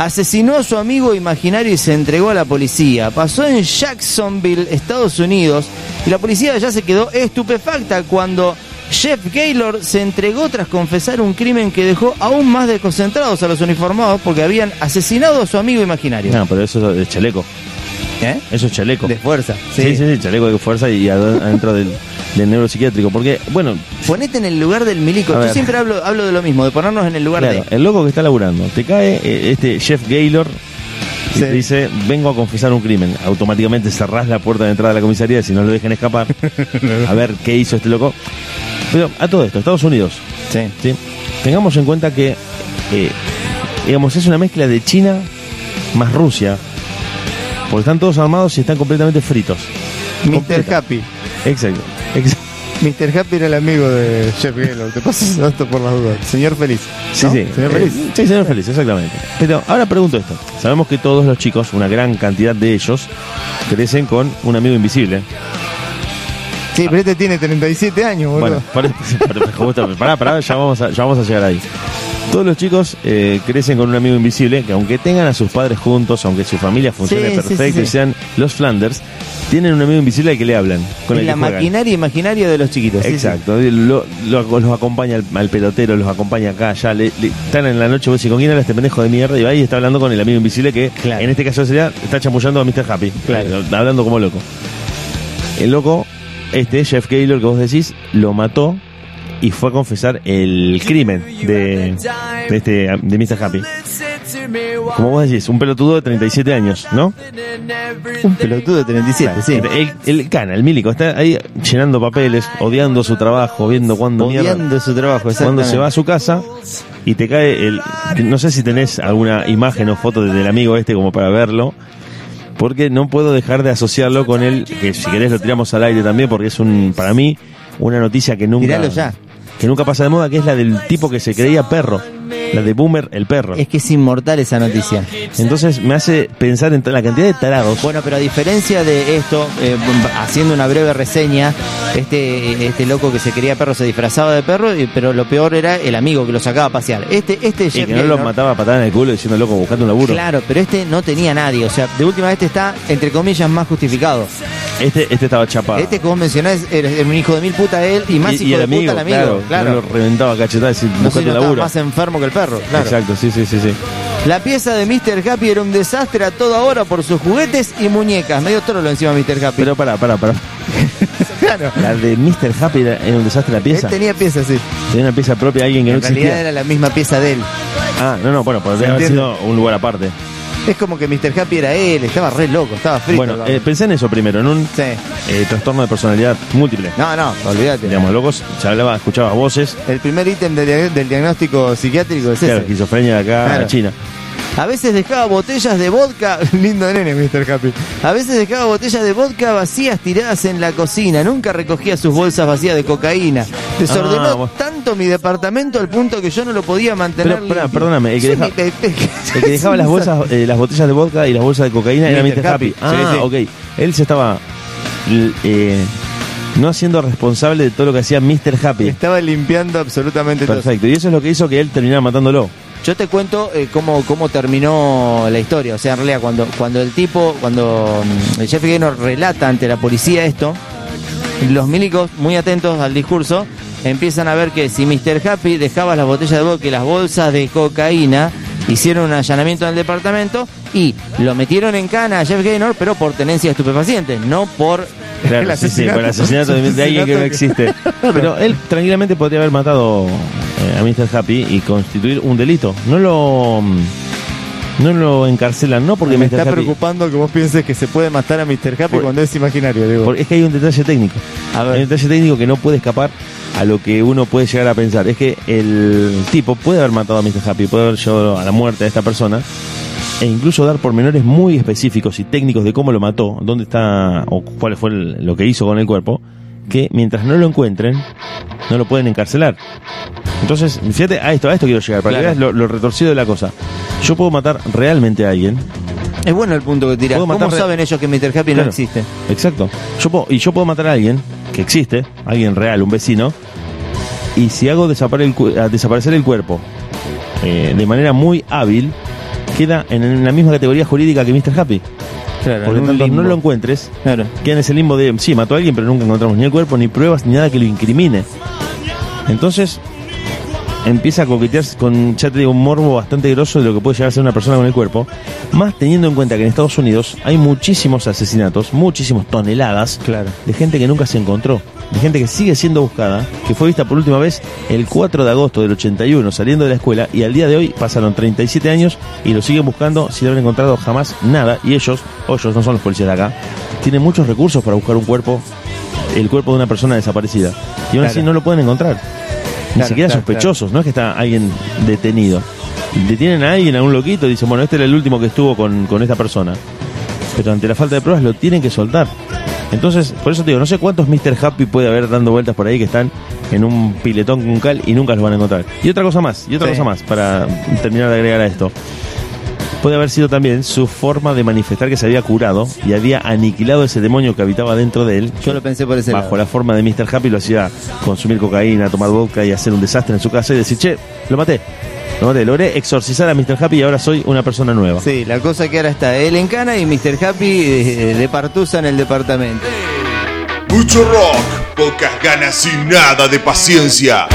Asesinó a su amigo imaginario y se entregó a la policía. Pasó en Jacksonville, Estados Unidos, y la policía ya se quedó estupefacta cuando Jeff Gaylor se entregó tras confesar un crimen que dejó aún más desconcentrados a los uniformados porque habían asesinado a su amigo imaginario. No, pero eso es de chaleco. ¿Eh? Eso es chaleco. De fuerza. Sí, sí, sí, chaleco de fuerza y ad- adentro del, del neuropsiquiátrico. Porque, bueno, Ponete en el lugar del milico. Yo ver. siempre hablo, hablo de lo mismo, de ponernos en el lugar claro, de. el loco que está laburando, te cae eh, este Jeff Gaylor y Sí. te dice, vengo a confesar un crimen. Automáticamente cerrás la puerta de entrada de la comisaría si no lo dejan escapar. a ver qué hizo este loco. Pero a todo esto, Estados Unidos, Sí. ¿sí? tengamos en cuenta que, eh, digamos, es una mezcla de China más Rusia. Porque están todos armados y están completamente fritos. Mr. Completa. Happy. Exacto. Mr. Happy era el amigo de Jeff Gaylor. Te pasas esto por las dudas. Señor Feliz. Sí, ¿no? sí. Señor Eh, Feliz. sí, señor feliz, exactamente. Pero ahora pregunto esto. Sabemos que todos los chicos, una gran cantidad de ellos, crecen con un amigo invisible. Sí, pero este tiene 37 años, boludo. Bueno, para, para, pará, pará, ya vamos, a, ya vamos a llegar ahí. Todos los chicos eh, crecen con un amigo invisible que aunque tengan a sus padres juntos, aunque su familia funcione Sí, perfecto sí, y sean los Flanders, tienen un amigo invisible al que le hablan. Con el la que maquinaria imaginaria de los chiquitos. Exacto, y lo- lo- los acompaña al, al pelotero, los acompaña acá, allá, le, le- están en la noche, vos decís, ¿con quién habla este pendejo de mierda? Y va y está hablando con el amigo invisible que Claro. en este caso sería, está chamullando a Mr. Happy, Claro. Eh, hablando como loco. El loco, este, Jeff Gaylor que vos decís, lo mató y fue a confesar el crimen de, de este de Mr. Happy. Como vos decís, un pelotudo de 37 años, ¿no? Un pelotudo de 37, sí. El, el cana, el milico, está ahí llenando papeles, odiando su trabajo, viendo cuándo mierda Odiando su trabajo, cuando se va a su casa y te cae el no sé si tenés alguna imagen o foto del amigo este como para verlo porque no puedo dejar de asociarlo con él que si querés lo tiramos al aire también porque es un para mí una noticia que nunca Tiralo ya. Que nunca pasa de moda que es la del tipo que se creía perro la de Boomer el perro Es que es inmortal esa noticia. entonces me hace pensar en la cantidad de tarados Bueno, pero a diferencia de esto, eh, haciendo una breve reseña, este este loco que se quería perro se disfrazaba de perro, y- pero lo peor era el amigo que lo sacaba a pasear. Este este y Jeff que no lo Gaynor- mataba a patada en el culo diciendo loco buscando un laburo Claro, pero este no tenía nadie. O sea, de última este está, entre comillas, más justificado. Este este estaba chapado Este, como mencionás, era un hijo de mil puta él y más y, hijo y el de amigo, puta el amigo. claro, Claro. no lo reventaba a cachetadas y No sé no más enfermo que el perro. Claro. exacto sí sí sí sí La pieza de Mr. Happy era un desastre a toda hora por sus juguetes y muñecas. Medio trolo encima Mr. Happy. Pero pará, pará, pará. claro. La de Mr. Happy era, era un desastre la pieza. Él tenía piezas, sí. Tenía una pieza propia de alguien que En no realidad existía. era la misma pieza de él. Ah, no, no, bueno, podría ¿Se haber sido un lugar aparte. Es como que Mr. Happy era él, estaba re loco, estaba frito. bueno, eh, pensé en eso primero, en un sí. eh, trastorno de personalidad múltiple. No, no, olvídate. Digamos, locos, se hablaba, escuchabas voces, El primer ítem del, dia- del diagnóstico psiquiátrico es claro, ese. esquizofrenia de acá Claro. a China. A veces dejaba botellas de vodka, lindo nene Mr. Happy. A veces dejaba botellas de vodka vacías tiradas en la cocina, nunca recogía sus bolsas vacías de cocaína. Desordenó Ah, bueno. Tanto mi departamento al punto que yo no lo podía mantener. Pero, pará, limpio. perdóname, el que Sí, deja- mi- El que dejaba las bolsas, eh, las botellas de vodka y las bolsas de cocaína era Mr. Happy. Happy. Ah, Sí, sí. ok. Él se estaba eh, no haciendo responsable de todo lo que hacía Mr. Happy. Estaba limpiando absolutamente todo. Perfecto. Y eso es lo que hizo que él terminara matándolo. Yo te cuento eh, cómo, cómo terminó la historia. O sea, en realidad, cuando, cuando el tipo, cuando mm, el Jeff Gaynor relata ante la policía esto, los milicos, muy atentos al discurso, empiezan a ver que si Mr. Happy dejaba las botellas de vodka y las bolsas de cocaína, hicieron un allanamiento en el departamento y lo metieron en cana a Jeff Gaynor, pero por tenencia de estupefacientes, no por Claro, el sí, sí, por asesinato de, de alguien que no existe. Pero él tranquilamente podría haber matado eh, a Mr. Happy y constituir un delito. No lo mm, no lo encarcelan, no porque Me Mr. está Happy. preocupando que vos pienses que se puede matar a Mr. Happy Por- cuando es imaginario, digo. porque es que hay un detalle técnico. A ver. Hay un detalle técnico que no puede escapar a lo que uno puede llegar a pensar. Es que el tipo puede haber matado a Mr. Happy, puede haber llevado a la muerte a esta persona e incluso dar pormenores muy específicos y técnicos de cómo lo mató, dónde está o cuál fue el- lo que hizo con el cuerpo, que mientras no lo encuentren, no lo pueden encarcelar. Entonces, fíjate, a esto, a esto quiero llegar, para Claro. que veas lo, lo retorcido de la cosa. Yo puedo matar realmente a alguien, Es bueno el punto que. Puedo ¿Cómo matar saben ellos que Mr. Happy no existe? Exacto. Yo puedo, y yo puedo matar a alguien que existe, alguien real, un vecino, y si hago desapare- el desaparecer el cuerpo eh, de manera muy hábil, queda en la misma categoría jurídica que Mr. Happy. Claro, Porque en un tanto no lo encuentres, Claro. queda en ese limbo de, sí, mató a alguien, pero nunca encontramos ni el cuerpo, ni pruebas, ni nada que lo incrimine. Entonces, empieza a coquetear con, ya te digo, un morbo bastante grosso de lo que puede llegar a ser una persona con el cuerpo. Más teniendo en cuenta que en Estados Unidos hay muchísimos asesinatos, muchísimos toneladas Claro. de gente que nunca se encontró, de gente que sigue siendo buscada, que fue vista por última vez el 4 de agosto del 81 saliendo de la escuela y al día de hoy pasaron 37 años y lo siguen buscando sin haber encontrado jamás nada y ellos, o ellos no son los policías de acá, tienen muchos recursos para buscar un cuerpo, el cuerpo de una persona desaparecida y aún así no lo pueden encontrar. Ni Claro, siquiera claro, sospechosos, no es que está alguien detenido. Detienen a alguien, a un loquito, y dicen, bueno, este era el último que estuvo con, con esta persona. Pero ante la falta de pruebas lo tienen que soltar. Entonces, por eso te digo, no sé cuántos Mr. Happy puede haber dando vueltas por ahí que están en un piletón con cal y nunca los van a encontrar. Y otra cosa más, y otra Sí. cosa más, para terminar de agregar a esto. Puede haber sido también su forma de manifestar que se había curado y había aniquilado ese demonio que habitaba dentro de él. Yo lo pensé por ese Bajo lado. la forma de Mr. Happy lo hacía consumir cocaína, tomar vodka y hacer un desastre en su casa y decir, che, lo maté. Lo maté, logré exorcizar a Mr. Happy y ahora soy una persona nueva. Sí, la cosa que ahora está él en cana y Mr. Happy eh, de partusa en el departamento. Mucho rock, pocas ganas y nada de paciencia.